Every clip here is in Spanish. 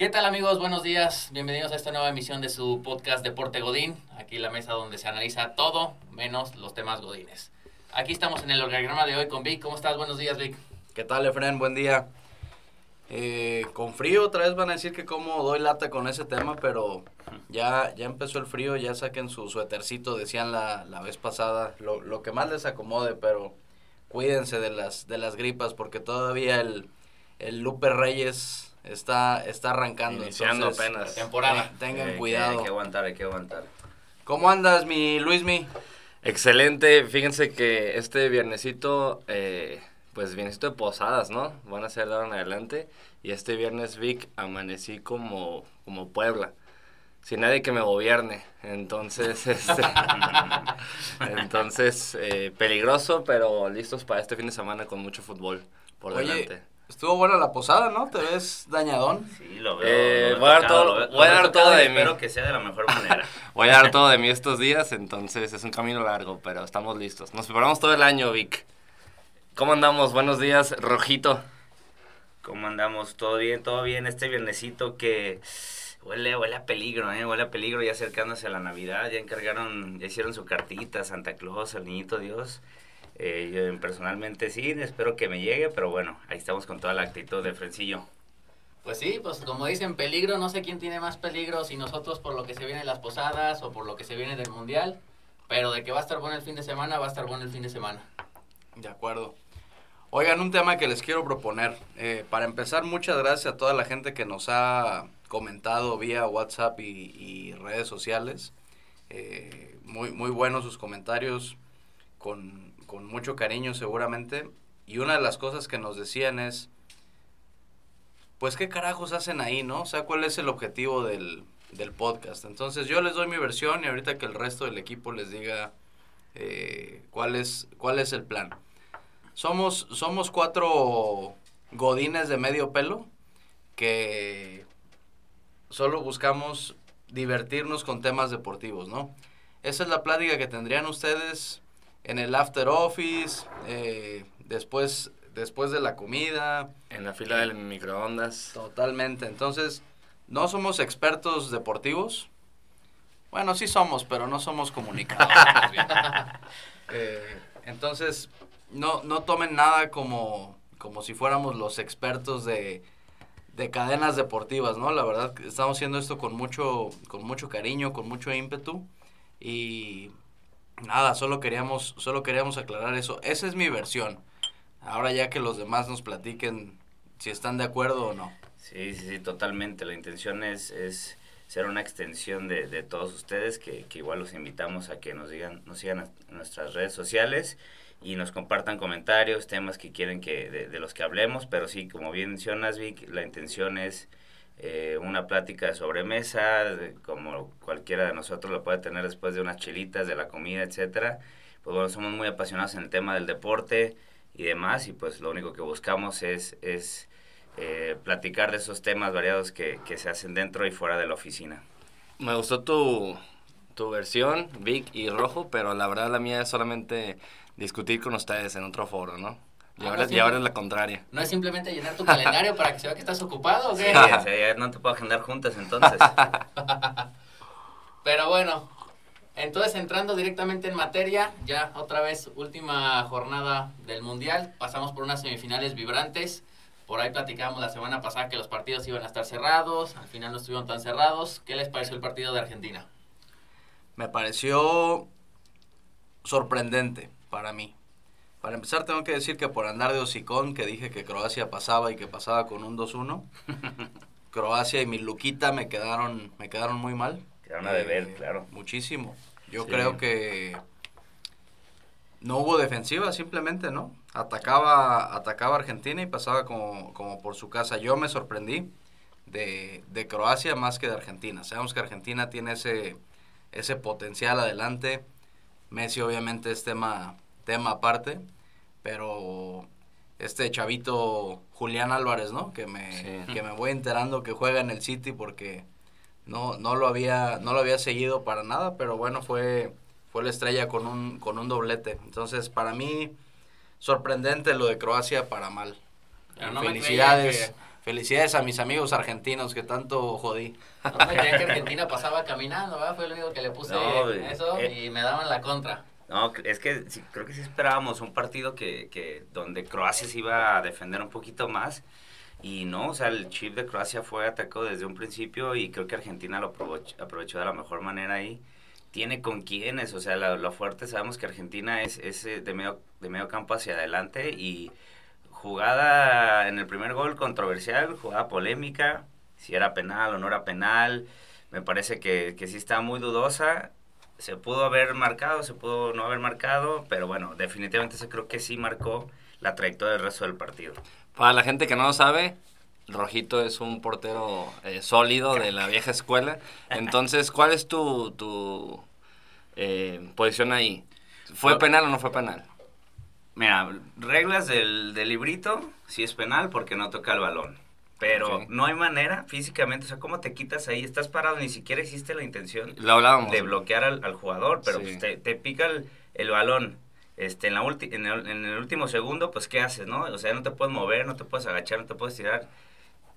¿Qué tal amigos? Buenos días. Bienvenidos a esta nueva emisión de su podcast Deporte Godín. Aquí la mesa donde se analiza todo menos los temas godines. Aquí estamos en el organigrama de hoy con Vic. ¿Cómo estás? Buenos días, Vic. ¿Qué tal, Efren? Buen día. Eh, con frío, otra vez van a decir que como doy lata con ese tema, pero ya, ya empezó el frío, ya saquen su suétercito, decían la, la vez pasada, lo, lo, que más les acomode, pero cuídense de las, de las gripas, porque todavía el, el Lupe Reyes está, está arrancando. Iniciando entonces, apenas. Temporada. Tengan Eh, que cuidado. Hay que aguantar, hay que aguantar. ¿Cómo andas, mi Luismi? Excelente, fíjense que este viernesito, eh, pues viernesito de posadas, ¿no? Van a ser de ahora en adelante. Y este viernes, Vic, amanecí como, como Puebla. Sin nadie que me gobierne. Entonces, este, entonces eh, peligroso, pero listos para este fin de semana con mucho fútbol por Oye, delante. Estuvo buena la posada, ¿no? ¿Te ves dañadón? Sí, lo veo. Eh, voy a dar tocado, todo- lo voy a dar todo de mí. Espero que sea de la mejor manera. Voy a dar todo de mí estos días, entonces es un camino largo, pero estamos listos. Nos preparamos todo el año, Vic. ¿Cómo andamos? Buenos días, Rojito. ¿Cómo andamos? ¿Todo bien? ¿Todo bien? Este viernesito que huele, huele a peligro, ¿eh? Huele a peligro ya acercándose a la Navidad. Ya encargaron, ya hicieron su cartita, Santa Claus, el Niñito Dios. Eh, yo personalmente sí, espero que me llegue, pero bueno, ahí estamos con toda la actitud de Frencillo. Pues sí, pues como dicen, peligro, no sé quién tiene más peligro, si nosotros por lo que se viene en las posadas o por lo que se viene del mundial. Pero de que va a estar bueno el fin de semana, va a estar bueno el fin de semana. De acuerdo. Oigan, un tema que les quiero proponer. Eh, para empezar, muchas gracias a toda la gente que nos ha comentado vía WhatsApp y, y redes sociales. Eh, muy, muy buenos sus comentarios, con, con mucho cariño seguramente. Y una de las cosas que nos decían es, pues qué carajos hacen ahí, ¿no? O sea, ¿cuál es el objetivo del, del podcast? Entonces yo les doy mi versión y ahorita que el resto del equipo les diga eh, cuál, es, cuál es el plan. Somos, somos cuatro godines de medio pelo que solo buscamos divertirnos con temas deportivos, ¿no? Esa es la plática que tendrían ustedes en el after office, eh, después, después de la comida, En la fila del microondas. totalmente. Entonces, no somos expertos deportivos. Bueno, sí somos, pero no somos comunicadores. Eh, entonces, no, no tomen nada como, como si fuéramos los expertos de, de cadenas deportivas, ¿no? La verdad, estamos haciendo esto con mucho, con mucho cariño, con mucho ímpetu. Y nada, solo queríamos, solo queríamos aclarar eso. Esa es mi versión. Ahora ya que los demás nos platiquen si están de acuerdo o no. Sí, sí, sí, totalmente. La intención es, es ser una extensión de, de todos ustedes, que, que igual los invitamos a que nos digan, nos sigan en nuestras redes sociales y nos compartan comentarios, temas que quieren que de, de los que hablemos, pero sí, como bien mencionas, Vic, la intención es eh, una plática de sobremesa, como cualquiera de nosotros lo puede tener después de unas chilitas, de la comida, etcétera. Pues bueno, somos muy apasionados en el tema del deporte y demás, y pues lo único que buscamos es, es eh, platicar de esos temas variados que, que se hacen dentro y fuera de la oficina. Me gustó tu, tu versión, Vic y Rojo, pero la verdad la mía es solamente discutir con ustedes en otro foro, ¿no? Ah, Llevarles, pues sí. llevarles la contraria. ¿No es simplemente llenar tu calendario para que se vea que estás ocupado o qué? Sí, o sea, ya no te puedo agendar juntas entonces. Pero bueno, entonces entrando directamente en materia, ya otra vez última jornada del Mundial, pasamos por unas semifinales vibrantes. Por ahí platicábamos la semana pasada que los partidos iban a estar cerrados, al final no estuvieron tan cerrados. ¿Qué les pareció el partido de Argentina? Me pareció sorprendente para mí. Para empezar, tengo que decir que por andar de hocicón, que dije que Croacia pasaba y que pasaba con un 2-1, Croacia y mi Luquita me quedaron, me quedaron muy mal. Quedaron a deber, Eh, claro. Muchísimo. Yo Sí. creo que no hubo defensiva, simplemente, ¿no? Atacaba, atacaba Argentina y pasaba como, como por su casa. Yo me sorprendí de, de Croacia más que de Argentina. Sabemos que Argentina tiene ese, ese potencial adelante. Messi obviamente es tema, tema aparte, pero este chavito Julián Álvarez, ¿no? Que me, Sí. que me voy enterando que juega en el City porque no, no lo había, no lo había seguido para nada, pero bueno, fue, fue la estrella con un, con un doblete. Entonces, para mí, sorprendente lo de Croacia para mal. No felicidades, Felicidades a mis amigos argentinos que tanto jodí. No me creía que Argentina pasaba caminando, ¿verdad? Fue el único que le puse No, eso eh. y me daban la contra. No, es que sí, creo que sí esperábamos un partido que, que donde Croacia se iba a defender un poquito más y no, o sea, el chip de Croacia fue atacado desde un principio y creo que Argentina lo aprovechó, de la mejor manera ahí. Tiene con quiénes, o sea, lo, lo fuerte sabemos que Argentina es, es eh, de, medio, de medio campo hacia adelante y jugada en el primer gol controversial, jugada polémica, si era penal o no era penal, me parece que, que sí está muy dudosa. Se pudo haber marcado, se pudo no haber marcado, pero bueno, definitivamente se creo que sí marcó la trayectoria del resto del partido. Para la gente que no lo sabe, Rojito es un portero eh, sólido de la vieja escuela. Entonces, ¿cuál es tu, tu eh, posición ahí? ¿Fue penal o no fue penal? Mira, reglas del, del librito, sí es penal porque no toca el balón. Pero no hay manera físicamente, o sea, ¿cómo te quitas ahí? Estás parado, ni siquiera existe la intención Lo hablábamos. de bloquear al, al jugador, pero Sí. pues, te, te pica el, el balón este, en, la ulti- en, el, en el último segundo, pues ¿qué haces, no? O sea, no te puedes mover, no te puedes agachar, no te puedes tirar.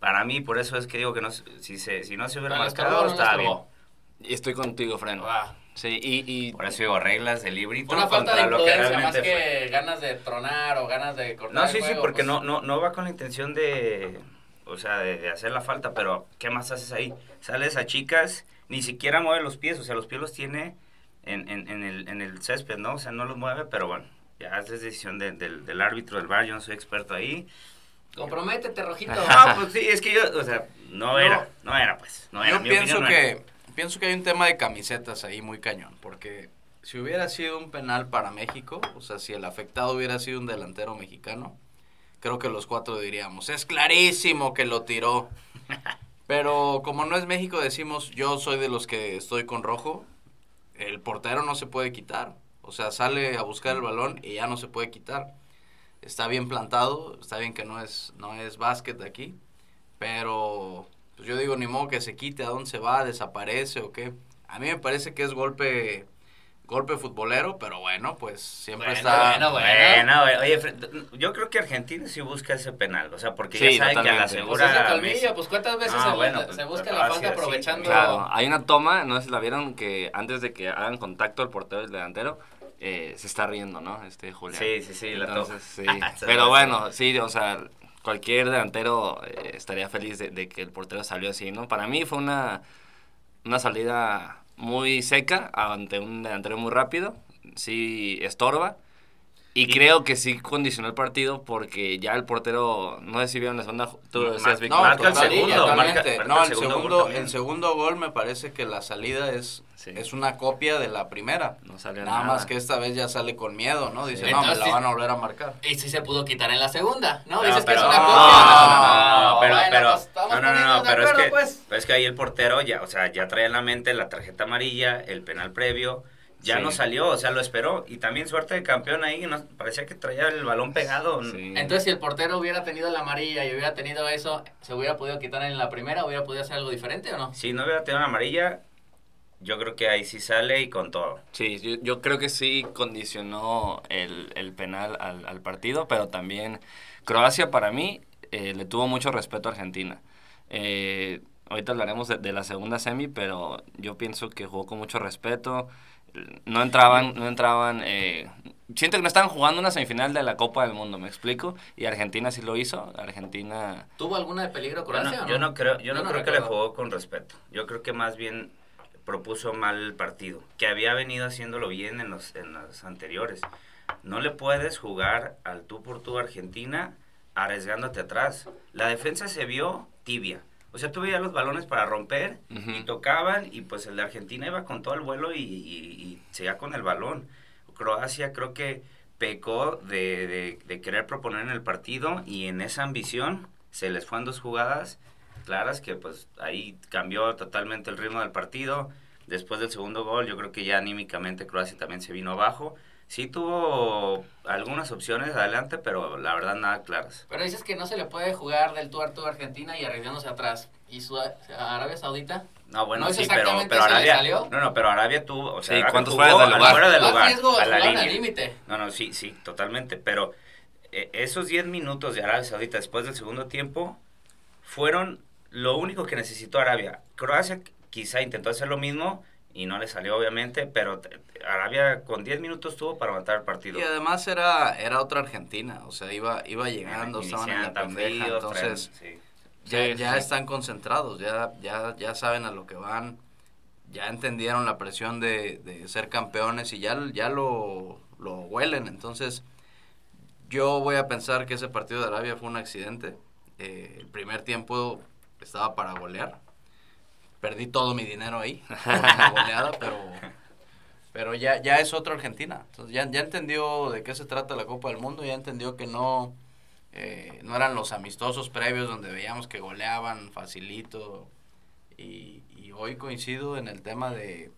Para mí, por eso es que digo que no, se- si, se, si no se hubiera ¿Pero le estorbó marcado, estaba bien. estoy contigo, Freno. Ah, Sí, y, y Por eso digo, reglas del librito una falta de contra lo que más que fue. ganas de tronar o ganas de cortar No, el sí, sí, porque pues. no, no, no va con la intención de, o sea, de, de hacer la falta, pero ¿qué más haces ahí? Sales a chicas, ni siquiera mueve los pies, o sea, los pies los tiene en, en, en, el, en el césped, ¿no? O sea, no los mueve, pero bueno, ya es decisión de- del, del árbitro del bar, yo no soy experto ahí. Comprométete, Rojito. No, pues sí, es que yo, o sea, no era, no era, pues, no era. Yo pienso era. que, pienso que hay un tema de camisetas ahí muy cañón, porque si hubiera sido un penal para México, o sea, si el afectado hubiera sido un delantero mexicano, creo que los cuatro diríamos, es clarísimo que lo tiró. Pero como no es México, decimos, yo soy de los que estoy con rojo, el portero no se puede quitar. O sea, sale a buscar el balón y ya no se puede quitar. Está bien plantado, está bien que no es, no es básquet aquí, pero pues yo digo, ni modo que se quite, a dónde se va, desaparece o qué. A mí me parece que es golpe golpe futbolero, pero bueno, pues siempre Bueno, está... bueno, Bueno, oye, Fred, yo creo que Argentina sí busca ese penal, o sea, porque Sí, ya saben que a la. Pues segura... es colmillo, pues cuántas veces Ah, se, bueno, se pues, busca ah, la falta sí, aprovechando. Claro, hay una toma, no sé si la vieron, que antes de que hagan contacto el portero y el delantero, eh, se está riendo, ¿no? Este Julián. Sí, sí, sí, la Entonces, sí. Esa Pero bueno, sí, o sea, cualquier delantero eh, estaría feliz de, de que el portero salió así, ¿no? Para mí fue una, una salida muy seca ante un delantero muy rápido, sí estorba. Y Y- creo que sí condicionó el partido porque ya el portero, no sé si vieron la segunda, tú No, decías. No, Marca el segundo, marca- marca no, el el segundo segundo, gol también. el segundo gol me parece que la salida es, Sí. es una copia de la primera. No Nada, nada. más que esta vez ya sale con miedo, ¿no? Dice, Sí. no, me la van a volver a marcar. Y sí se pudo quitar en la segunda, ¿no? No, Dices que es una copia. no, no, no, pero, Bueno, pero, pues, no, no, no, pero es que, pues. pero es que ahí el portero ya, o sea, ya traía en la mente la tarjeta amarilla, el penal previo, ya Sí. no salió, o sea, lo esperó, y también suerte de campeón ahí, no, parecía que traía el balón pegado. Sí. Entonces, si el portero hubiera tenido la amarilla y hubiera tenido eso, ¿se hubiera podido quitar en la primera? ¿Hubiera podido hacer algo diferente o no? Si no hubiera tenido una amarilla, yo creo que ahí sí sale y con todo. Sí, yo, yo creo que sí condicionó el, el penal al, al partido, pero también Croacia para mí eh, le tuvo mucho respeto a Argentina. Eh, ahorita hablaremos de, de la segunda semi, pero yo pienso que jugó con mucho respeto. No entraban, no entraban. eh, siento que no estaban jugando una semifinal de la Copa del Mundo, me explico. Y Argentina sí lo hizo. Argentina. ¿Tuvo alguna de peligro Yo Croacia no, yo no creo, yo no creo que le jugó con respeto. Yo creo que más bien propuso mal el partido, que había venido haciéndolo bien en los, en los anteriores. No le puedes jugar al tú por tú a Argentina arriesgándote atrás. La defensa se vio tibia. O sea, tú veías los balones para romper y tocaban y pues el de Argentina iba con todo el vuelo y, y, y seguía con el balón. Croacia creo que pecó de, de, de querer proponer en el partido y en esa ambición se les fue en dos jugadas claras que pues ahí cambió totalmente el ritmo del partido. Después del segundo gol yo creo que ya anímicamente Croacia también se vino abajo. Sí tuvo algunas opciones adelante, pero la verdad nada claras. Pero dices que no se le puede jugar del tú a tú a Argentina y arriesgándose atrás. ¿Y su a Arabia Saudita? No, bueno, ¿No es sí, pero, Arabia, salió? no, no, pero Arabia tuvo, o sea, Sí, Arabia ¿cuántos jugó fueras del lugar? fuera del lugar, a la línea. límite. No, no, sí, sí, totalmente, pero eh, esos 10 minutos de Arabia Saudita después del segundo tiempo fueron lo único que necesitó Arabia. Croacia quizá intentó hacer lo mismo y no le salió obviamente, pero Arabia con 10 minutos tuvo para matar el partido. Y además era, era otra Argentina, o sea, iba, iba llegando, estaban en la pendeja, entonces sí. ya, Sí, ya sí. están concentrados, ya, ya, ya saben a lo que van, ya entendieron la presión de, de ser campeones y ya, ya lo, lo huelen, entonces yo voy a pensar que ese partido de Arabia fue un accidente, Eh, el primer tiempo estaba para golear, perdí todo mi dinero ahí, por goleada, pero... Pero ya, ya es otra Argentina. Entonces ya, ya entendió de qué se trata la Copa del Mundo, ya entendió que no, eh, no eran los amistosos previos donde veíamos que goleaban facilito. Y, y hoy coincido en el tema de...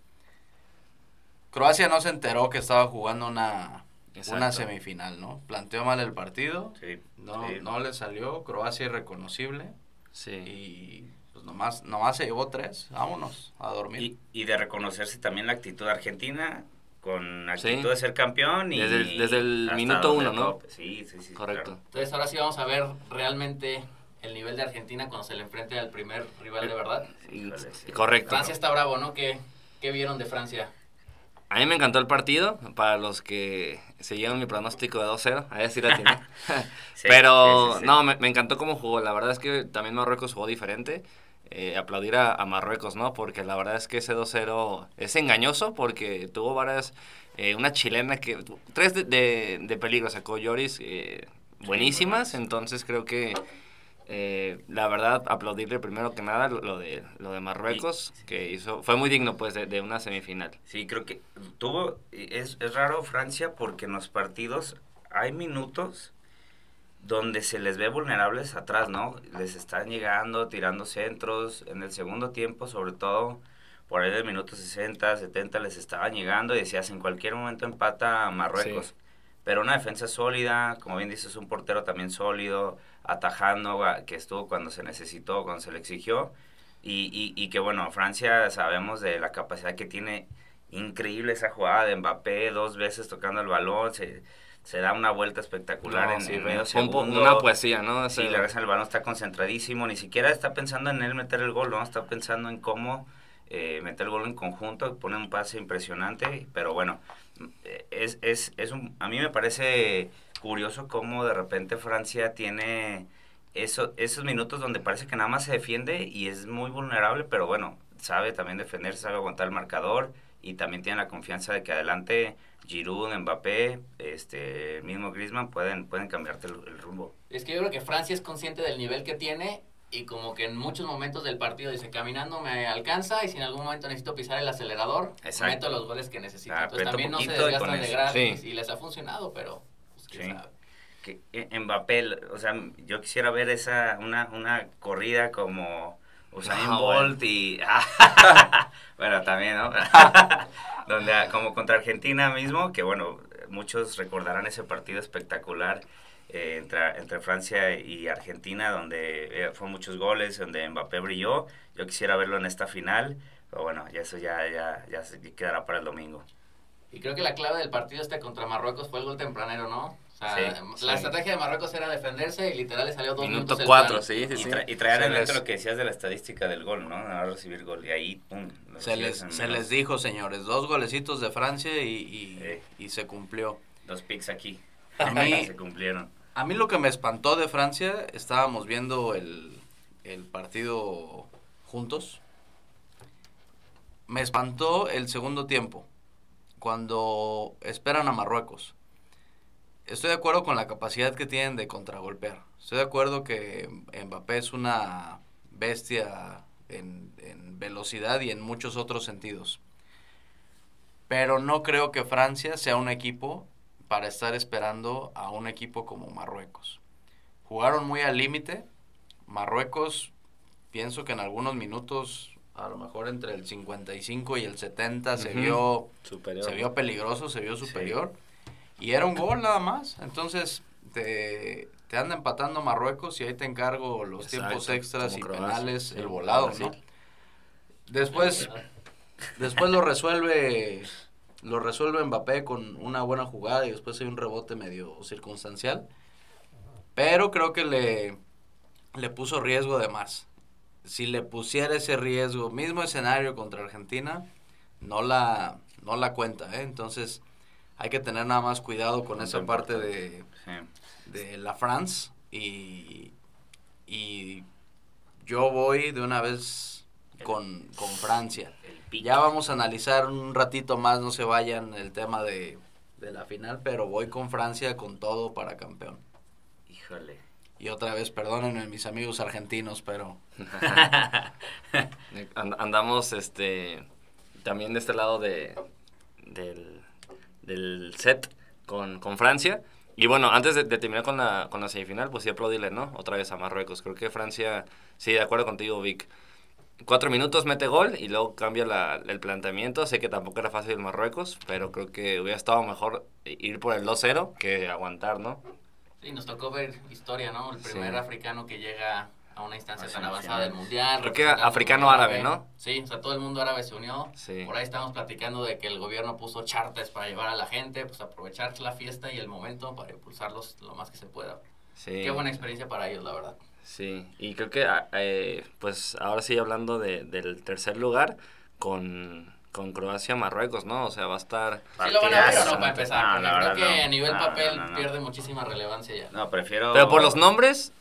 Croacia no se enteró que estaba jugando una, una semifinal, ¿no? Planteó mal el partido, Sí, no, sí. no le salió, Croacia irreconocible Sí. y nomás, nomás se llevó tres, vámonos a dormir. Y, y de reconocerse también la actitud argentina con Sí. actitud de ser campeón y Desde el- desde el minuto uno, ¿no? Sí, sí, sí. Correcto. claro. Entonces ahora sí vamos a ver realmente el nivel de Argentina cuando se le enfrente al primer rival de verdad. Híjole, sí. Correcto. Francia está bravo, ¿no? ¿Qué, qué vieron de Francia? A mí me encantó el partido. Para los que siguieron mi pronóstico de 2-0, a decir la tiene. Sí, Pero sí, sí, sí. no, me, me encantó cómo jugó. La verdad es que también Marruecos jugó diferente. Eh, aplaudir a, a Marruecos, ¿no? Porque la verdad es que ese 2-0 es engañoso porque tuvo varias. eh, una chilena que. Tres de, de, de peligro sacó Lloris eh, buenísimas. entonces creo que. eh, la verdad, aplaudirle primero que nada lo, lo de lo de Marruecos, que hizo fue muy digno pues de, de una semifinal. Sí, creo que tuvo, es, es raro Francia porque en los partidos hay minutos donde se les ve vulnerables atrás, ¿no? Les están llegando, tirando centros, en el segundo tiempo sobre todo, por ahí del minuto 60, 70 les estaban llegando y decías, en cualquier momento empata a Marruecos. Sí. Pero una defensa sólida, como bien dices, un portero también sólido, atajando, que estuvo cuando se necesitó, cuando se le exigió. Y, y, y que bueno, Francia sabemos de la capacidad que tiene increíble esa jugada de Mbappé, dos veces tocando el balón, se, se da una vuelta espectacular No, en, sí, en medio segundo. una poesía, ¿no? Sí, regresan el balón, está concentradísimo, ni siquiera está pensando en él meter el gol, no, está pensando en cómo eh, meter el gol en conjunto, pone un pase impresionante, pero bueno, eh, es, es, es un, a mí me parece curioso cómo de repente Francia tiene eso, esos minutos donde parece que nada más se defiende y es muy vulnerable, pero bueno, sabe también defenderse, sabe aguantar el marcador y también tiene la confianza de que adelante Giroud, Mbappé, este, el mismo Griezmann pueden, pueden cambiarte el, el rumbo. Es que yo creo que Francia es consciente del nivel que tiene y como que en muchos momentos del partido dice, caminando me alcanza y si en algún momento necesito pisar el acelerador, Exacto. meto los goles que necesito. Ah, Entonces también no se desgastan de gratis Sí. y les ha funcionado, pero pues, quién Sí. sabe. que eh, Mbappé, o sea, yo quisiera ver esa una, una corrida como Usain Ah, Bolt y bueno, también, ¿no? Donde ah, como contra Argentina mismo, que bueno, muchos recordarán ese partido espectacular eh, entre, entre Francia y Argentina, donde eh, fue muchos goles, donde Mbappé brilló. Yo quisiera verlo en esta final, pero bueno, ya eso ya, ya, ya se quedará para el domingo. Y creo que la clave del partido este contra Marruecos fue el gol tempranero, ¿no? O sea, Sí, la sí. estrategia de Marruecos era defenderse y literal le salió dos Minuto minutos el 4, plan. sí, sí, Y, sí. tra- y traer en lo que decías de la estadística del gol, ¿no? No recibir gol. Y ahí, pum. Se les, se menos. les dijo, señores, dos golecitos de Francia y, y se cumplió. Dos picks aquí. A mí- se cumplieron. A mí lo que me espantó de Francia, estábamos viendo el, el partido juntos. Me espantó el segundo tiempo, cuando esperan a Marruecos. Estoy de acuerdo con la capacidad que tienen de contragolpear. Estoy de acuerdo que Mbappé es una bestia en, en velocidad y en muchos otros sentidos. Pero no creo que Francia sea un equipo para estar esperando a un equipo como Marruecos. Jugaron muy al límite. Marruecos, pienso que en algunos minutos, a lo mejor entre el 55 y el 70, se vio Superior. se vio peligroso, se vio superior. Y era un gol nada más. Entonces, te, te anda empatando Marruecos y ahí te encargo los Exacto, tiempos extras y Croacia, penales, el volado. ¿no? Después, después lo resuelve lo resuelve Mbappé con una buena jugada y después hay un rebote medio circunstancial. Pero creo que le le puso riesgo de más. Si le pusiera ese riesgo, mismo escenario contra Argentina, no la, no la cuenta, ¿eh? Entonces, hay que tener nada más cuidado con esa parte de, Sí. de la France y, y yo voy de una vez con, con Francia. Ya vamos a analizar un ratito más, no se vayan el tema de, de la final, pero voy con Francia con todo para campeón. Híjole. Y otra vez, perdónenme mis amigos argentinos, pero And- andamos este también de este lado de del, del set con, con Francia. Y bueno, antes de, de terminar con la, con la semifinal, pues sí aplaudirle, ¿no? Otra vez a Marruecos. Creo que Francia, sí, de acuerdo contigo, Vic. Cuatro minutos mete gol y luego cambia la- el planteamiento. Sé que tampoco era fácil Marruecos, pero creo que hubiera estado mejor ir por el 2-0 que aguantar, ¿no? Sí, nos tocó ver historia, ¿no? El primer Sí. africano que llega a una instancia tan avanzada del mundial. Creo que representando africano al árabe, ¿no? Sí, o sea, todo el mundo árabe se unió. Sí. Por ahí estamos platicando de que el gobierno puso charters para llevar a la gente, pues aprovechar la fiesta y el momento para impulsarlos lo más que se pueda. Sí. Qué buena experiencia para ellos, la verdad. Sí, y creo que, ah, eh, pues ahora sí hablando de, del tercer lugar con, con Croacia-Marruecos, ¿no? O sea, va a estar... Sí lo van a ver no para empezar, No, creo verdad que no. a nivel No, papel no, no, no. pierde muchísima relevancia ya. No, prefiero. Pero por los nombres,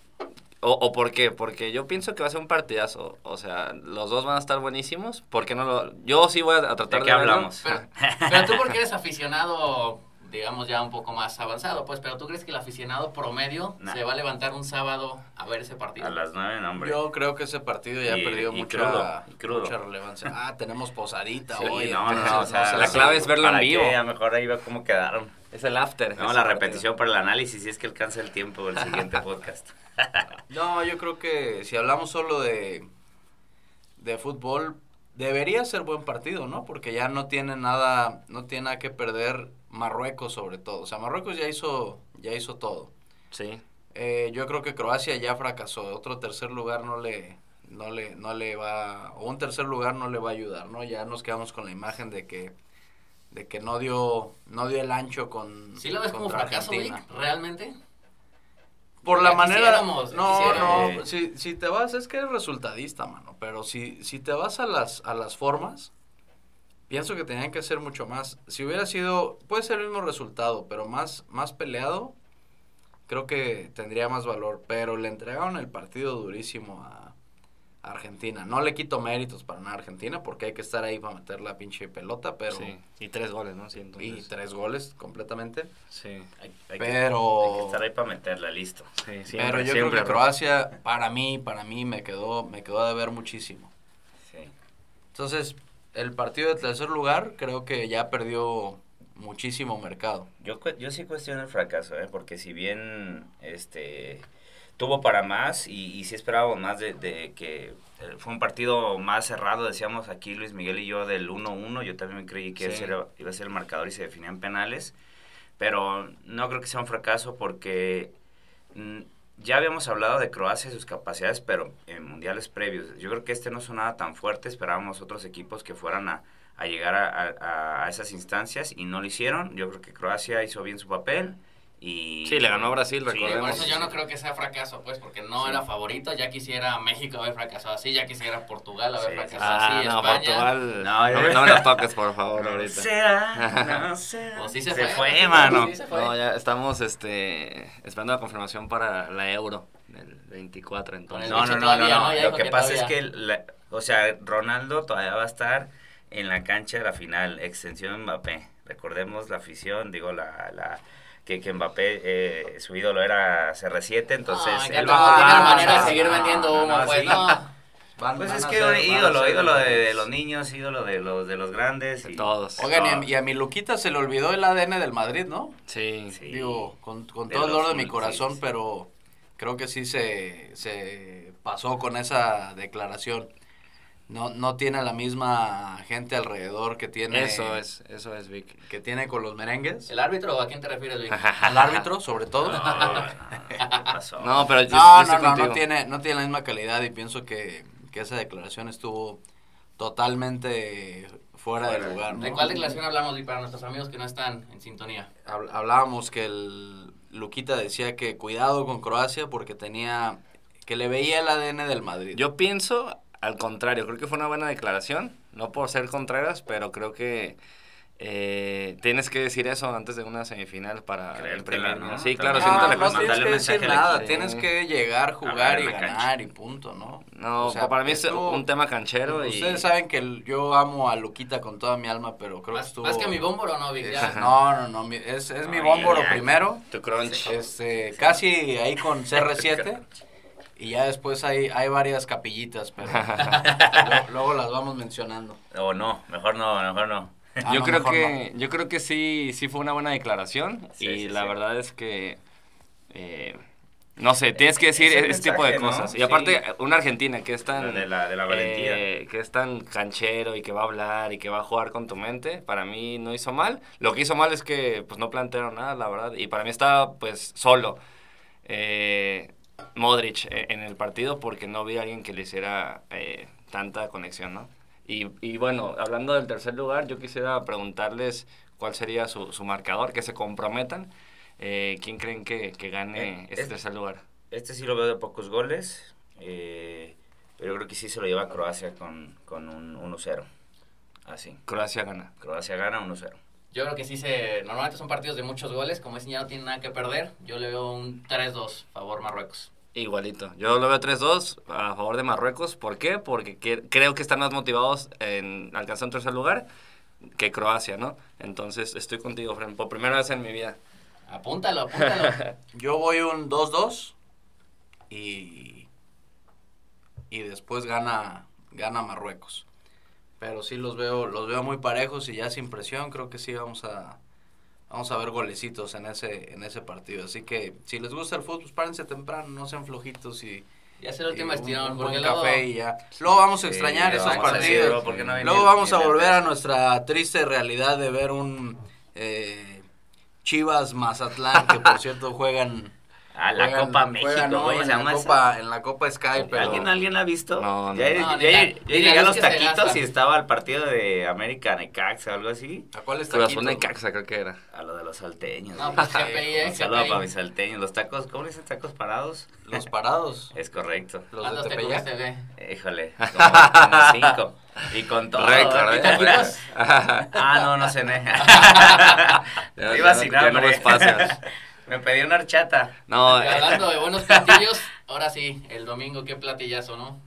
o, o por qué? Porque yo pienso que va a ser un partidazo. O sea, los dos van a estar buenísimos. ¿Por qué no lo...? Yo sí voy a, a tratar ¿De de, qué verlo. hablamos? Pero, pero tú porque eres aficionado, digamos ya un poco más avanzado, pues, pero tú crees que el aficionado promedio Nah. se va a levantar un sábado a ver ese partido. A las nueve, no, hombre. yo creo que ese partido ya Y- perdió y mucha, crudo, y crudo. mucha relevancia. Ah, tenemos posadita Sí, hoy. no, no, entonces no, o sea, se la clave es verlo en ¿para vivo. qué? A lo mejor ahí va cómo quedaron. Es el after. No, la partido. repetición para el análisis, si es que alcanza el tiempo del siguiente podcast. No, yo creo que si hablamos solo de, de fútbol, debería ser buen partido, ¿no? Porque ya no tiene nada, no tiene nada que perder Marruecos sobre todo. O sea, Marruecos ya hizo, ya hizo todo. Sí. Eh, yo creo que Croacia ya fracasó. Otro tercer lugar no le, no le, no le va, o un tercer lugar no le va a ayudar, ¿no? Ya nos quedamos con la imagen de que, de que no dio, no dio el ancho con. ¿Sí lo ves como contra fracaso. Vic? ¿Realmente? Por la manera. No, no. Si, si te vas, es que eres resultadista, mano. Pero si, si te vas a las, a las formas, pienso que tenían que ser mucho más. Si hubiera sido. Puede ser el mismo resultado, pero más, más peleado, creo que tendría más valor. Pero le entregaron el partido durísimo a Argentina. No le quito méritos para nada a Argentina, porque hay que estar ahí para meter la pinche pelota, pero. Sí. Y tres goles, ¿no? Sí, Y entonces... tres goles completamente. Sí. Hay, hay que- Pero- hay que estar ahí para meterla, listo. Sí, siempre, pero yo siempre, creo que Ro. Croacia, para mí, para mí me quedó, me quedó de ver muchísimo. Sí. Entonces, el partido de tercer lugar creo que ya perdió muchísimo mercado. Yo, yo sí cuestiono el fracaso, ¿eh? porque si bien este tuvo para más y, y sí esperábamos más de, de que eh, fue un partido más cerrado, decíamos aquí Luis Miguel y yo del 1-1, yo también creí que Sí. ese era- iba a ser el marcador y se definían penales, pero no creo que sea un fracaso porque mm, ya habíamos hablado de Croacia y sus capacidades, pero en mundiales previos. Yo creo que este no sonaba tan fuerte, esperábamos otros equipos que fueran a, a llegar a, a- a esas instancias y no lo hicieron. Yo creo que Croacia hizo bien su papel y... Sí, le ganó a Brasil, Sí, Por recordemos. eso yo no creo que sea fracaso, pues, porque no Sí. era favorito. Ya quisiera México haber fracasado así, ya quisiera Portugal haber Sí, fracasado Ah, así, no, España. Portugal. No, No, ya- no me lo toques, por favor, No ahorita. será, no será. Pues sí se, se fue, mano. sí se fue. No, ya estamos este, esperando la confirmación para la Euro del 24, entonces. No, no, no, no, todavía, no. Lo que que pasa es que, la- o sea, Ronaldo todavía va a estar en la cancha de la final, extensión Mbappé. Recordemos la afición, digo, la, la que, que Mbappé, eh, su ídolo era CR7, entonces... Ah, él va- Ah, manera de seguir vendiendo humo, no, pues, sí. no. Van- Pues van es a que ser- a ídolo, ídolo de, los niños, ídolo de los, de los grandes. De y- todos. Oigan, y No. a, y a mi Luquita se le olvidó el ADN del Madrid, ¿no? Sí. Sí. Digo, con, con todo el dolor de mi corazón, sí. pero creo que sí se, se pasó con esa declaración. No, no tiene la misma gente alrededor que tiene, Eso es, eso es, Vic. que tiene con los merengues. ¿El árbitro o a quién te refieres, Vic? Al árbitro, sobre todo. No, no, no, ¿qué pasó? No, pero yo, No, no, no, no tiene, no tiene la misma calidad y pienso que, que esa declaración estuvo totalmente fuera de lugar. ¿De cuál declaración hablamos, Vic, para nuestros amigos que no están en sintonía? Hab- Hablábamos que el Luquita decía que cuidado con Croacia porque tenía que le veía el ADN del Madrid. Yo pienso al contrario, creo que fue una buena declaración, no por ser Contreras, pero creo que eh, tienes que decir eso antes de una semifinal para Creértela, imprimir, ¿no? ¿no? Sí, claro, no, si no te la no tienes que decir nada, tienes que llegar, jugar y ganar cancha. y punto, ¿no? No, O sea, para mí es estuvo- un tema canchero y... Ustedes saben que el- yo amo a Luquita con toda mi alma, pero creo que Más, estuvo... más que mi bómboro, ¿no, Ya. no, no, no, es, es mi bómboro primero, Tu crunch. este, casi ahí con CR7, y ya después hay, hay varias capillitas, pero luego, luego las vamos mencionando. O no, mejor no, mejor no. Ah, yo no, creo que yo creo que sí sí fue una buena declaración Sí, y sí, la sí. verdad es que eh, no sé tienes que decir ese tipo de cosas y aparte Sí. una Argentina que es tan De la- de la valentía. eh, que es tan canchero y que va a hablar y que va a jugar con tu mente para mí no hizo mal lo que hizo mal es que pues no plantearon nada la verdad y para mí estaba pues solo eh, Modric eh, en el partido porque no vi a alguien que le hiciera eh, tanta conexión, ¿no? Y, y bueno, hablando del tercer lugar, yo quisiera preguntarles cuál sería su, su marcador, que se comprometan. Eh, ¿Quién creen que, que gane Eh, este es- tercer lugar? Este sí lo veo de pocos goles, pero yo creo que sí se lo lleva Croacia con, con un 1-0. Así. Croacia gana. Croacia gana 1-0. Yo creo que sí se... Normalmente son partidos de muchos goles, como ese ya no tiene nada que perder. Yo le veo un 3-2 favor Marruecos. Igualito. Yo lo veo 3-2 a favor de Marruecos. ¿Por qué? Porque que- creo que están más motivados en alcanzar un tercer lugar que Croacia, ¿no? Entonces estoy contigo, Fren, por primera vez en mi vida. Apúntalo, apúntalo. Yo voy un 2-2 y, y después gana, gana Marruecos. Pero sí los veo, los veo muy parejos y ya sin presión, creo que sí vamos a, vamos a ver golecitos en ese, en ese partido. Así que si les gusta el fútbol, pues párense temprano, no sean flojitos y, ya es el último estirón, un, porque luego... café y ya. Luego vamos a extrañar esos decir, partidos. luego, ¿por qué no viene Luego el- vamos a volver a nuestra triste realidad de ver un eh, Chivas Mazatlán, que por cierto juegan... A la juegan- Copa México, juegan güey, en, la. Copa, en la Copa Sky, pero... ¿Alguien, ¿Alguien la ha visto? No, no. Ya, No, llegué a los taquitos y estaba el partido de América Necaxa o algo así. ¿A cuál está Cruz Azul de Caxa creo que era. A lo de los salteños. No, pues GPI, eh, Un saludo para mis salteños. Los tacos, ¿cómo le dicen tacos parados? Los parados, Es correcto. los ¿Cuántos de te Tepeyac. Híjole, como, como cinco. Y con todo. Récord, ¿Y ¿eh? Ah, no, no cené. Iba sin ya no hambre. espacios. Me pedí una horchata. No, eh, hablando de buenos platillos, ahora sí, el domingo qué platillazo, ¿no?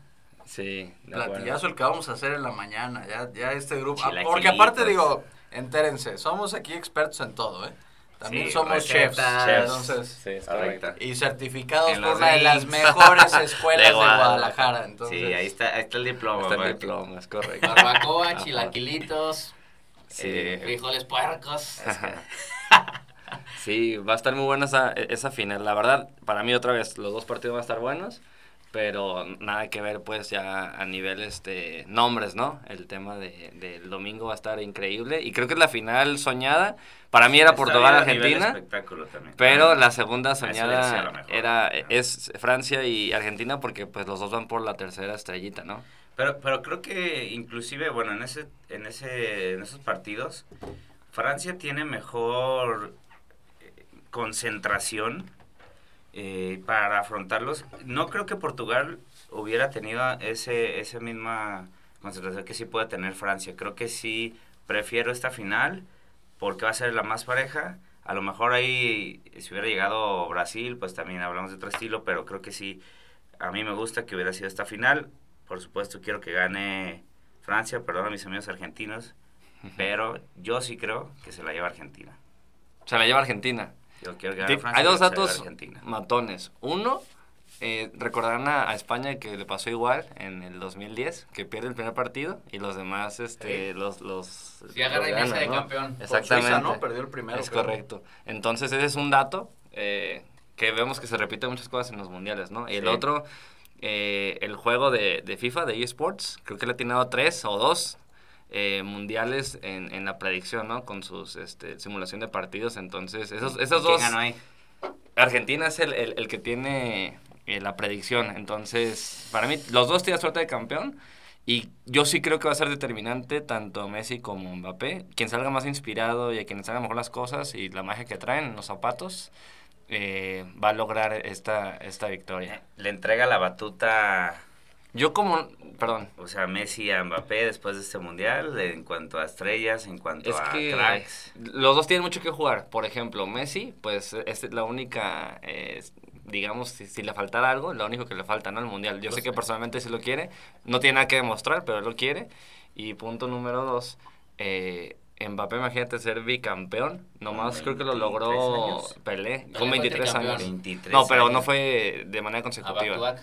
sí. de acuerdo. Platillazo el que vamos a hacer en la mañana, ya, ya este grupo. Ah, porque aparte digo, entérense, somos aquí expertos en todo, ¿eh? También Sí, somos chefs, recetas. Chefs. entonces... Sí, es Correcto. Y certificados En por una de las mejores escuelas De Guadalajara. Entonces, Sí, ahí está, ahí está el diploma. Está el diploma, es correcto. Barbacoa, chilaquilitos, Sí. Eh, frijoles puercos. Sí, va a estar muy buena esa, esa final. La verdad, para mí otra vez, los dos partidos van a estar buenos, pero nada que ver pues ya a nivel este nombres, ¿no? El tema de, del domingo va a estar increíble y creo que es la final soñada. Para mí era Portugal-Argentina, pero la segunda soñada mejor. era es Francia y Argentina porque pues los dos van por la tercera estrellita, ¿no? Pero, pero creo que inclusive, bueno, en ese, en ese, en esos partidos, Francia tiene mejor concentración eh, para afrontarlos. No creo que Portugal hubiera tenido ese, esa misma concentración que sí puede tener Francia. Creo que sí prefiero esta final porque va a ser la más pareja. A lo mejor ahí, si hubiera llegado Brasil, pues también hablamos de otro estilo, pero creo que sí, a mí me gusta que hubiera sido esta final. Por supuesto, quiero que gane Francia, perdón a mis amigos argentinos, pero yo sí creo que se la lleva Argentina. Se la lleva Argentina. Yo quiero Francia. Hay dos datos Argentina. matones. Uno, eh, recordarán a, a España que le pasó igual en el 2010, que pierde el primer partido y los demás, este, los, los... Sí, agarra ganan, de ¿no? campeón. Exactamente. Suiza, ¿no? Perdió el primero. Es creo. correcto. Entonces ese es un dato eh, que vemos que se repite muchas cosas en los mundiales, ¿no? Y el otro, eh, el juego de, de FIFA, de eSports, creo que le ha tenido tres o dos eh, mundiales en, en la predicción, ¿no? Con sus este, simulación de partidos. Entonces, esos, esos ¿Quién dos... ganó ahí? Argentina es el, el- el que tiene eh, la predicción. Entonces, para mí, los dos tienen suerte de campeón. Y yo sí creo que va a ser determinante tanto Messi como Mbappé. Quien salga más inspirado y a quien haga mejor las cosas y la magia que traen, los zapatos, eh, va a lograr esta, esta victoria. Le entrega la batuta, Yo como, perdón, o sea, Messi a Mbappé después de este mundial, en cuanto a estrellas, en cuanto es a que cracks. los dos tienen mucho que jugar. Por ejemplo, Messi, pues es la única, eh, digamos, si, si le faltara algo, lo único que le falta, ¿no? Al Mundial. Yo sé que personalmente sí lo quiere, no tiene nada que demostrar, pero él lo quiere. Y punto número dos, eh, Mbappé, imagínate ser bicampeón, nomás creo que lo 23 logró años. Pelé, Pelé con fue 23 años. tricampeón. 23 No, pero no fue de manera consecutiva. back.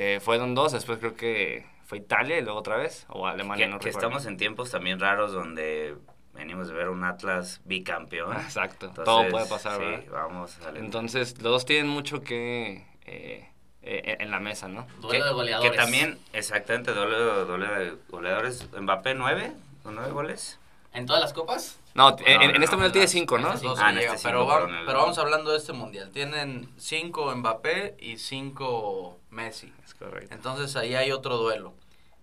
Eh, fueron dos, después creo que fue Italia y luego otra vez, o Alemania, que, no que recuerdo. estamos en tiempos también raros donde venimos de ver un Atlas bicampeón. Exacto, Entonces, todo puede pasar, sí, ¿verdad? vamos a Entonces, los dos tienen mucho que eh, eh, en la mesa, ¿no? Duelo de que, goleadores. que también, exactamente, doble, doble de goleadores. Mbappé, ¿nueve? ¿Con nueve goles? ¿En todas las copas? No, en, en no, este no, mundial tiene cinco, ¿no? Ah, en este pero, cinco, va- pero vamos hablando de este mundial. Tienen cinco Mbappé y cinco Messi. Es correcto. Entonces ahí hay otro duelo.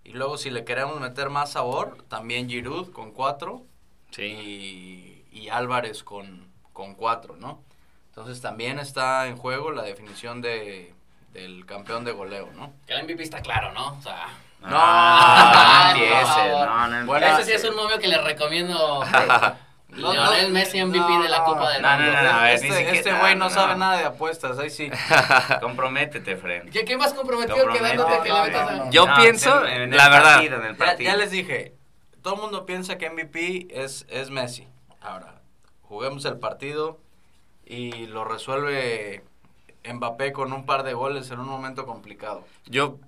Y luego si le queremos meter más sabor, también Giroud con cuatro Sí. y, y Álvarez con, con cuatro, ¿no? Entonces también está en juego la definición de, del campeón de goleo, ¿no? Que el MVP está claro, ¿no? O sea, No, Ah, no, no no, no, no Bueno, ese empiece. sí es un movio que le recomiendo. No, Lionel no, Messi MVP de la no, Copa del no, no, Mundo. no, no, a ver, ni este este güey no, no, sabe no. nada de apuestas, ahí sí. Comprométete, Fren. ¿Qué, qué más comprometido quedándote que le no, metas no, a... no. Yo pienso, en, en la el verdad, partido, en el Ya, partido. ya les dije, todo el mundo piensa que MVP es, es Messi. Ahora, juguemos el partido y lo resuelve Mbappé con un par de goles en un momento complicado. Yo...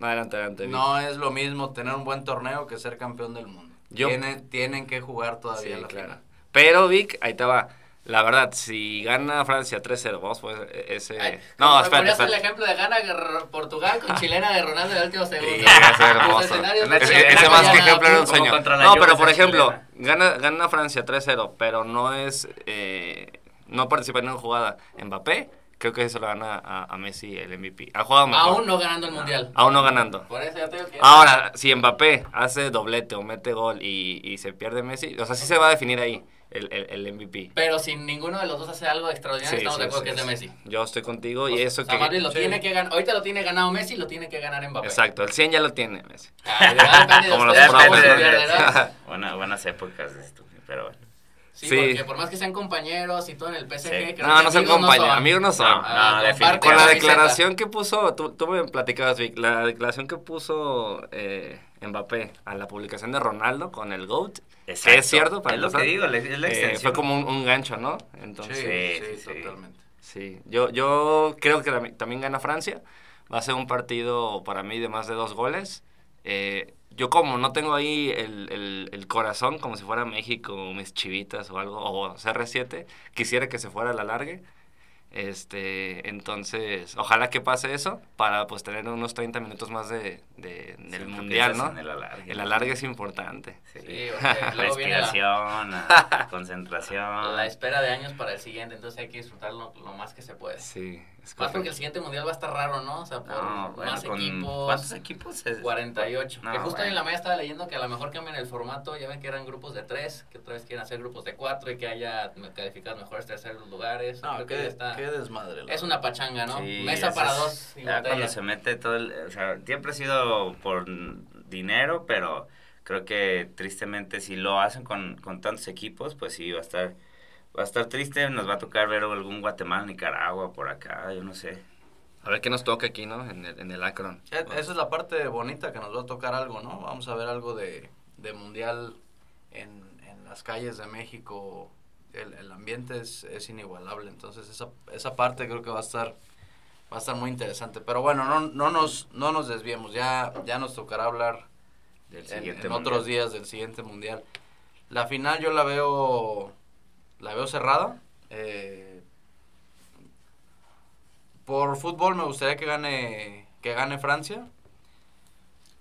Adelante, adelante. No es lo mismo tener un buen torneo que ser campeón del mundo. Yo- Tienen, tienen que jugar todavía Sí, la claro. final. Pero, Vic, ahí te va. La verdad, si gana Francia 3-0, vamos pues ese... Ay, no, espérate, ponías el espérate. ejemplo de gana Portugal con chilena de Ronaldo en el último segundo. Sí, es Ese- Ese, más que ejemplo era un sueño. No, pero por ejemplo, gana, gana Francia 3-0, pero no es. Eh, no participa en una jugada Mbappé. Creo que eso lo gana a, a Messi el MVP. Ha jugado mejor. Aún no ganando el mundial. Aún no ganando. Por eso ya te digo que. Ahora, si Mbappé hace doblete o mete gol y, y se pierde Messi, o sea, sí se va a definir ahí el, el, el MVP. Pero si ninguno de los dos hace algo extraordinario, Sí, estamos sí, de acuerdo sí, que es de. Messi. Yo estoy contigo y eso O sea, que... bien lo tiene que ganar. Ahorita lo tiene ganado Messi, lo tiene que ganar Mbappé. Exacto, el 100 ya lo tiene Messi. Ah, Como los ustedes cómo pros. se pierden, Buena- buenas épocas de esto, pero bueno. Sí, Sí. porque por más que sean compañeros y todo en el PSG, Sí. creo No, que no son amigos compañeros, son. amigos no son. No, Ah, no, Con la declaración que puso, tú, tú me platicabas, Vic, la declaración que puso eh, Mbappé a la publicación de Ronaldo con el GOAT, que es cierto, para Es lo que digo, es la eh, fue como un, un gancho, ¿no? Entonces, Sí, Sí, totalmente. sí, yo, yo creo que tam- también gana Francia, va a ser un partido para mí de más de dos goles. Eh, yo como no tengo ahí el, el- el corazón como si fuera México, o mis chivitas o algo, o CR7, quisiera que se fuera a la largue. Este, entonces, ojalá que pase eso para pues tener unos 30 minutos más de, de- del Siempre mundial, ¿no? en el alargue. El alargue es importante. Sí. Sí, la, Respiración, ah, concentración. la espera de años para el siguiente, entonces hay que disfrutarlo lo más que se puede. Sí, es Más porque el siguiente mundial va a estar raro, ¿no? O sea, por No, bueno, más con- equipos. ¿Cuántos equipos? Es? 48. No, que justo bueno. en la media estaba leyendo que a lo mejor cambian el formato. Ya ven que eran grupos de tres, que otra vez quieren hacer grupos de cuatro y que haya calificados mejores terceros lugares. No, qué, está. qué desmadre. Es una pachanga, ¿no? Sí, Mesa para es- dos y ya botella. cuando se mete todo el... O sea, siempre ha sido por dinero, pero creo que tristemente si lo hacen con, con tantos equipos, pues sí, va a estar... Va a estar triste, nos va a tocar ver algún Guatemala, Nicaragua por acá, yo no sé. A ver qué nos toca aquí, ¿no? En el, en el Akron. E- Esa es la parte bonita que nos va a tocar algo, ¿no? Vamos a ver algo de, de mundial en, en las calles de México. El, el ambiente es, es inigualable, entonces esa, esa parte creo que va a estar va a estar muy interesante. Pero bueno, no, no nos no nos desviemos, ya ya nos tocará hablar Del en, siguiente en otros días del siguiente mundial. La final yo la veo la veo cerrada. eh, por fútbol me gustaría que gane que gane Francia.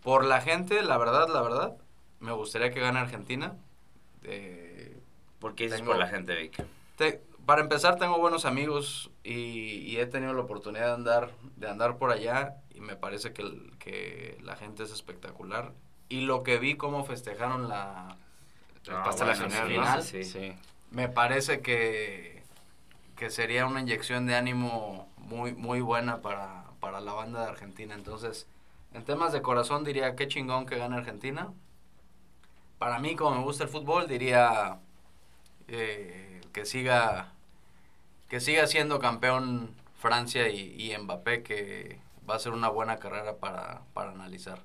Por la gente, la verdad, la verdad, me gustaría que gane Argentina. Eh, ¿Por qué dices Tengo- por la gente, Vic? te- para empezar, tengo buenos amigos y, y he tenido la oportunidad de andar, de andar por allá y me parece que, que la gente es espectacular. Y lo que vi cómo festejaron la... La bueno, final, ¿no? sí, sí. Me parece que, que sería una inyección de ánimo muy, muy buena para, para la banda de Argentina. Entonces, en temas de corazón diría qué chingón que gane Argentina. Para mí, como me gusta el fútbol, diría eh, que siga que siga siendo campeón Francia y, y Mbappé, que va a ser una buena carrera para, para analizar.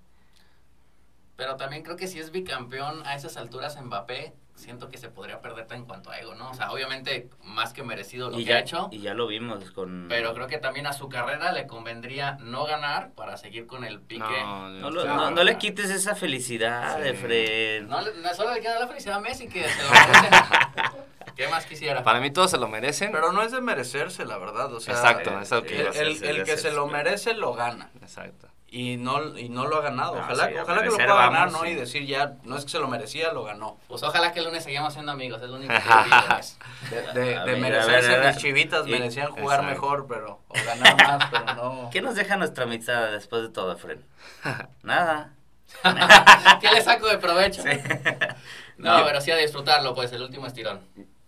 Pero también creo que si es bicampeón a esas alturas Mbappé, siento que se podría perder en cuanto a ego, ¿no? O sea, obviamente más que merecido lo y que ya, ha hecho. Y ya lo vimos con... Pero creo que también a su carrera le convendría no ganar para seguir con el pique. No, No, no, lo- no, no- le quites esa felicidad, Sí. de Fred. No, solo le queda la felicidad a Messi que se lo merece. ¿Qué más quisiera? Para mí todos se lo merecen. Pero no es de merecerse, la verdad. O sea, Exacto, eh, es lo que el, el- el ya que se lo merece lo gana. Exacto. Y no, y no lo ha ganado. No, ojalá sí, ojalá que lo pueda ganar, ¿no? sí. Y decir ya, no es que se lo merecía, lo ganó. Pues ojalá que el lunes sigamos siendo amigos, es lo único que pues. De, de, de merecerse, mis chivitas Y- merecían jugar Exacto. mejor, pero, o ganar más, pero no. ¿Qué nos deja nuestra amistad después de todo, Fred? Nada. ¿Qué le saco de provecho? No, pero sí a disfrutarlo, pues, el último estirón.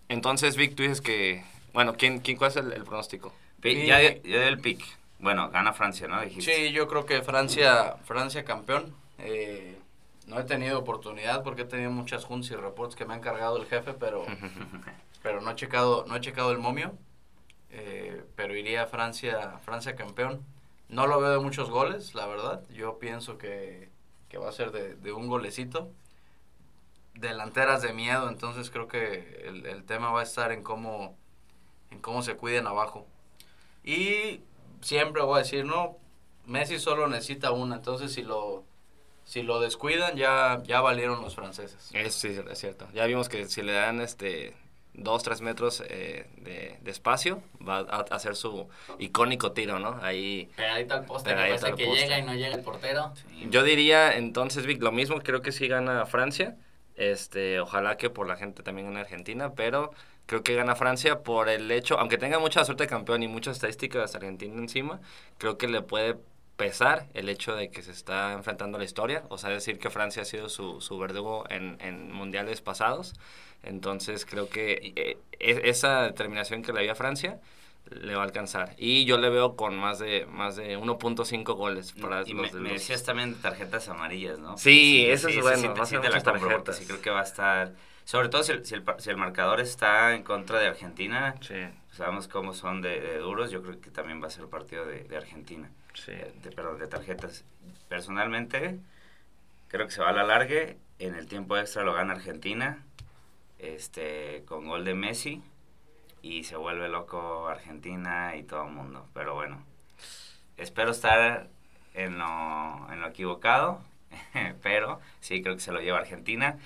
Entonces, Vic, tú dices que... Bueno, ¿quién, quién, ¿cuál es el, el pronóstico? Ya, ya di el pick. Bueno, gana Francia, ¿no? Dijiste. Sí, yo creo que Francia, Francia campeón. Eh, no he tenido oportunidad porque he tenido muchas juntas y reports que me han cargado el jefe, pero, pero no he checado, no he checado el momio. Eh, pero iría Francia, Francia campeón. No lo veo de muchos goles, la verdad. Yo pienso que, que va a ser de, de un golecito. Delanteras de miedo, entonces creo que el, el tema va a estar en cómo, en cómo se cuiden abajo. Y siempre voy a decir, no, Messi solo necesita una, entonces si lo, si lo descuidan ya, ya valieron los franceses. Es, sí, es cierto. Ya vimos que si le dan este dos, tres metros eh, de, de espacio, va a hacer su icónico tiro, ¿no? Ahí Pegadito al poste, que Pegadito parece al que poste. llega y no llega el portero. Sí. Yo diría entonces, Vic, lo mismo, creo que sí gana Francia. Este, ojalá que por la gente también gane Argentina, pero creo que gana Francia por el hecho, aunque tenga mucha suerte de campeón y muchas estadísticas Argentina encima, creo que le puede pesar el hecho de que se está enfrentando a la historia, o sea, decir que Francia ha sido su, su verdugo en, en mundiales pasados. Entonces creo que eh, e- esa determinación que le había a Francia le va a alcanzar. Y yo le veo con más de más de 1.5 goles para y los me, me decías también tarjetas amarillas, ¿no? Sí, eso es bueno, sí, va a ser tarjetas. sí creo que va a estar... Sobre todo si el, si el, si el marcador está en contra de Argentina, Sí, sabemos cómo son de, de duros, yo creo que también va a ser el partido de, de Argentina. sí. Eh, de, perdón, de tarjetas. Personalmente, creo que se va a la largue. En el tiempo extra lo gana Argentina, este, con gol de Messi. Y se vuelve loco Argentina y todo el mundo. Pero bueno, espero estar en lo, en lo equivocado. pero sí, creo que se lo lleva Argentina.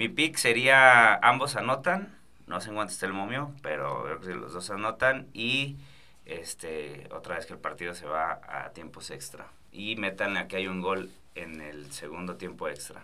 Mi pick sería ambos anotan. No sé en cuánto está el momio, pero creo que los dos anotan. Y este otra vez que el partido se va a tiempos extra. Y metan a que hay un gol en el segundo tiempo extra.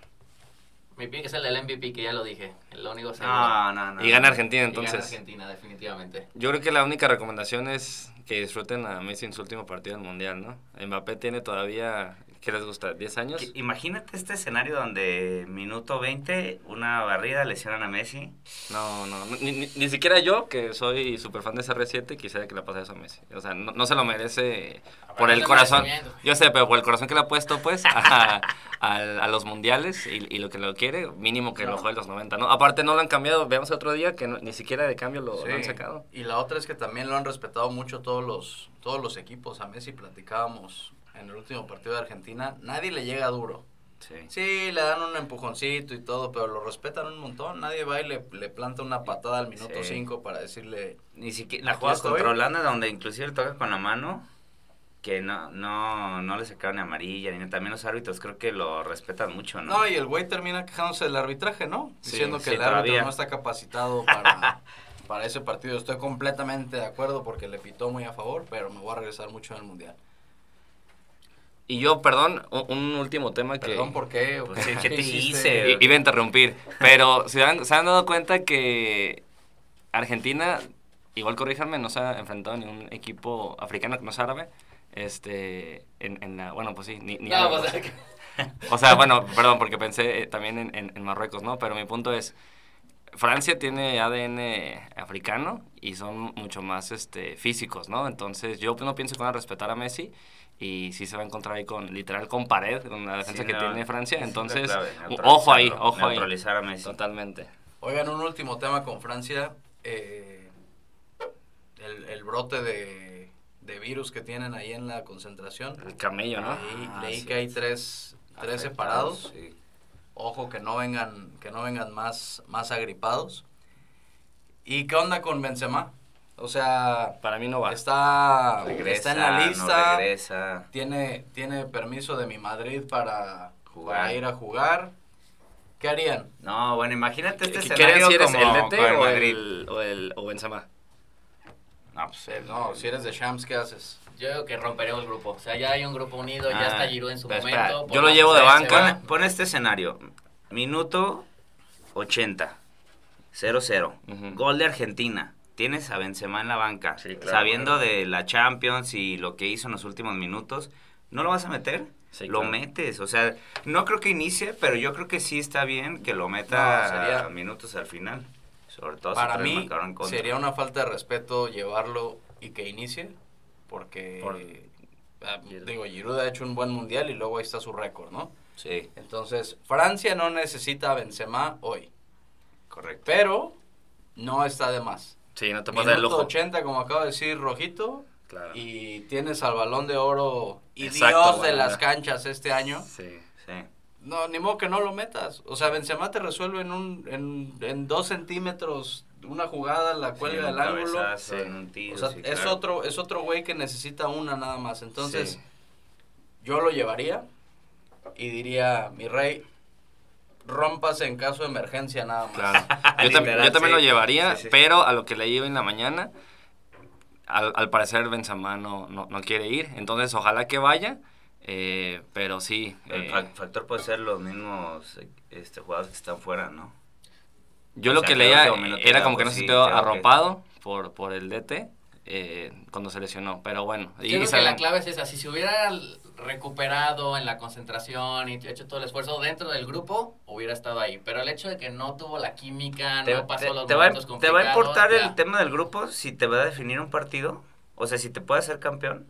Mi pick es el del MVP, que ya lo dije. El único seguro. No, no, no. Y gana Argentina Y gana entonces. Argentina, definitivamente. Yo creo que la única recomendación es que disfruten a Messi en su último partido del Mundial, ¿no? Mbappé tiene todavía, ¿qué les gusta? ¿10 años? Que- Imagínate este escenario donde minuto 20, una barrida, lesionan a Messi. No, no, ni, ni- ni siquiera yo, que soy súper fan de CR7, quisiera que le pase eso a Messi. O sea, no, no se lo merece por el corazón. Yo sé, pero por el corazón que le ha puesto, pues, a, a- a los mundiales y, y lo que lo quiere, mínimo que lo No. juegue los 90, ¿no? Aparte no lo han cambiado, veamos otro día que no- ni siquiera de cambio lo, lo han sacado. Y la otra es que también lo han respetado mucho todos los, todos los equipos. A Messi platicábamos en el último partido de Argentina, nadie le llega duro. Sí. Sí, le dan un empujoncito y todo, pero lo respetan un montón. Nadie va y le, le planta una patada al minuto Sí. 5 para decirle... Ni siquiera la jugada contra Holanda donde inclusive le toca con la mano que no no no le sacaron ni amarilla ni también los árbitros creo que lo respetan mucho, ¿no? No, y el güey termina quejándose del arbitraje, ¿no? Sí, Diciendo que el árbitro todavía. no está capacitado para, para ese partido. Estoy completamente de acuerdo porque le pitó muy a favor, pero me voy a regresar mucho en el Mundial. Y yo, perdón, un, último tema que... Perdón, ¿por qué? ¿O Pues sí, ¿qué te hice? I- Iba a interrumpir, pero ¿se han, se han dado cuenta que Argentina, igual corríjanme, no se ha enfrentado a ningún equipo africano que no es árabe? Este, en, en la, bueno, pues sí, ni, ni No, árabe, pues, pues. O sea, bueno, perdón, porque pensé eh, también en, en- en Marruecos, ¿no? Pero mi punto es, Francia tiene ADN africano y son mucho más este, físicos, ¿no? Entonces yo no pienso que van a respetar a Messi y sí se va a encontrar ahí con, literal, con pared, con la defensa Sí, que no, tiene Francia. Entonces, clave, ojo ahí, ojo ahí. Neutralizar a Messi. Totalmente. Oigan, un último tema con Francia. eh, el, el brote de, de virus que tienen ahí en la concentración. El camello, ¿no? Leí, Ah, leí sí. que hay tres, tres Afectados, separados. sí. Ojo que no vengan, que no vengan más, más agripados. ¿Y qué onda con Benzema? O sea, Para mí no va. está, Regresa, está en la no lista. regresa. tiene, tiene permiso de mi Madrid para, Jugar. para ir a jugar. ¿Qué harían? No, bueno, imagínate este ¿Qué- ¿Quieren escenario si eres como el DT o Madrid. el, o el o Benzema? No, pues, No, si eres de Shams, ¿qué haces? Yo creo que romperemos el grupo. O sea, ya hay un grupo unido, ya Ah, está Giroud en su momento. espera, yo lo llevo de banca. Pon, pon este escenario. Minuto 80. 0-0. Ujú. Gol de Argentina. Tienes a Benzema en la banca. Sí, claro, sabiendo claro. de la Champions y lo que hizo en los últimos minutos. ¿No lo vas a meter? Sí, lo claro. metes. O sea, no creo que inicie, pero yo creo que sí está bien que lo meta No, sería- minutos al final. Sobre todo Para si mí sería una falta de respeto llevarlo y que inicie, porque Por- ah, Giroud. digo, Giroud ha hecho un buen mundial y luego ahí está su récord, ¿no? Sí, Entonces, Francia no necesita a Benzema hoy, correcto. pero no está de más. Sí, no te pasa el ojo. 80, como acabo de decir, Rojito, Claro. y tienes al Balón de Oro y Exacto, Dios de las canchas este año. Sí. Sí. No, ni modo que no lo metas. O sea, Benzema te resuelve en, un, en, en dos centímetros una jugada, la cuelga Sí, del ángulo. cabezazo, Sí. en un tiro, O sea, sí, es claro. otro es otro güey que necesita una nada más. Entonces, Sí. yo lo llevaría y diría, mi rey, rómpase en caso de emergencia nada más. Claro. Yo, tam- Literal, yo también sí. lo llevaría, Sí, sí. pero a lo que leí hoy en la mañana, al, al parecer Benzema no, no, no quiere ir. Entonces, ojalá que vaya, eh, pero sí. El eh, fac- factor puede ser los mismos este, jugadores que están fuera, ¿no? Yo o lo sea, que leía era como que no se sí, sintió creo que- arropado por, por el DT eh, cuando se lesionó. Pero bueno. Yo creo que la clave es esa. Si se hubiera recuperado en la concentración y hecho todo el esfuerzo dentro del grupo, hubiera estado ahí. Pero el hecho de que no tuvo la química, ¿Te, no pasó te- los te va, te va a importar ya. el tema del grupo si te va a definir un partido? O sea, si te puede hacer campeón.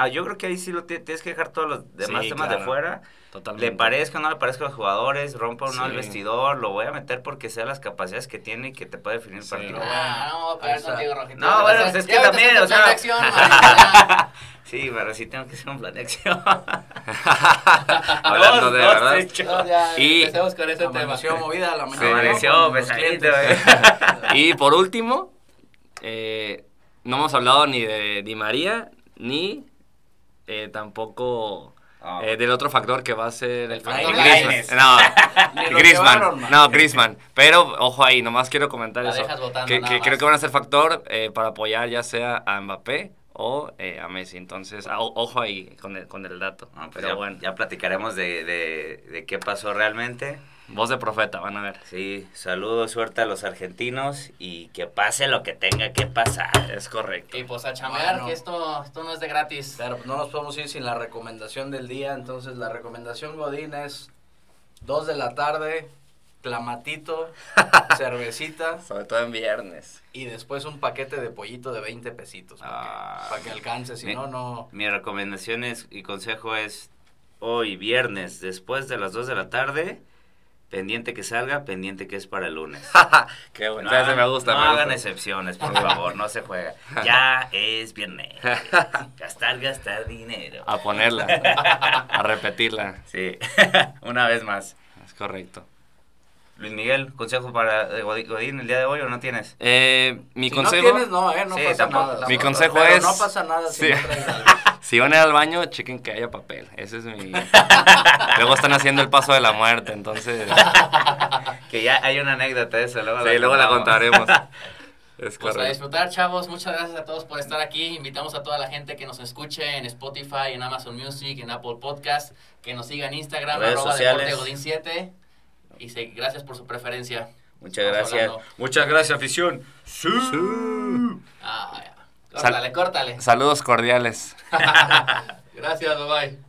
Ah, yo creo que ahí sí lo ti- tienes que dejar todos los demás Sí, temas de fuera. Totalmente. Le parezca o no le parezca a los jugadores, rompa o no el vestidor, lo voy a meter porque sea las capacidades que tiene y que te puede definir el Sí. partido. Ah, no, pegar está. contigo, Rojito. No, bueno, pues es que también, o sea- plan de acción, Rojito, Sí, pero sí tengo que hacer un plan de acción. Hablando Dos, de dos, verdad. No, ya, Y- empecemos con ese tema. Amaneció movida la mañana. Amaneció pesadito, eh. Y por último, eh, no hemos hablado ni de Di María, ni eh, tampoco Ah. eh, del otro factor que va a ser el factor. Griezmann. No, Griezmann. No, Griezmann. Pero ojo ahí, nomás quiero comentar La eso. Que, nada que más. creo que van a ser factor eh, para apoyar ya sea a Mbappé o eh, a Messi. Entonces, a- ojo ahí con el, con el dato. Ah, pues Pero ya, bueno, ya platicaremos de, de, de qué pasó realmente. Voz de profeta, van a ver. Sí, saludos, suerte a los argentinos y que pase lo que tenga que pasar. Es correcto. Y pues a chamear, Bueno. que esto, esto no es de gratis. Pero pues, no nos podemos ir sin la recomendación del día. Entonces, la recomendación Godín es 2 de la tarde, clamatito, cervecita Sobre todo en viernes. y después un paquete de pollito de 20 pesitos. Para, Ah. que, para que alcance, si Mi- no, no. Mi recomendación es, y consejo es hoy, viernes, después de las 2 de la tarde, pendiente que salga, pendiente que es para el lunes. Qué bueno. No, me gusta. no me hagan gusta. excepciones, por favor, no se juega. Ya es viernes. Gastar, gastar dinero. A ponerla. a repetirla. Sí, una vez más. Es correcto. Luis Miguel, consejo para eh, Godín el día de hoy o no tienes? Eh, mi si consejo. no tienes, no, eh, no Sí, pasa tampoco, nada. Mi Pero- consejo pero es- no pasa nada si Sí. no traes algo. Si van a ir al baño, chequen que haya papel. Ese es mi. Luego están haciendo el paso de la muerte, entonces. Que ya hay una anécdota de eso, luego Sí, luego la contaremos. Es Pues a disfrutar, chavos. Muchas gracias a todos por estar aquí. Invitamos a toda la gente que nos escuche en Spotify, en Amazon Music, en Apple Podcast, que nos siga en Instagram, Redes arroba sociales. Deporte Godín 7. Y se- gracias por su preferencia. Muchas Estamos gracias. hablando. Muchas gracias, afición. Sí. Ah, ya. Sal- Córtale, córtale. Saludos cordiales. gracias, bye bye.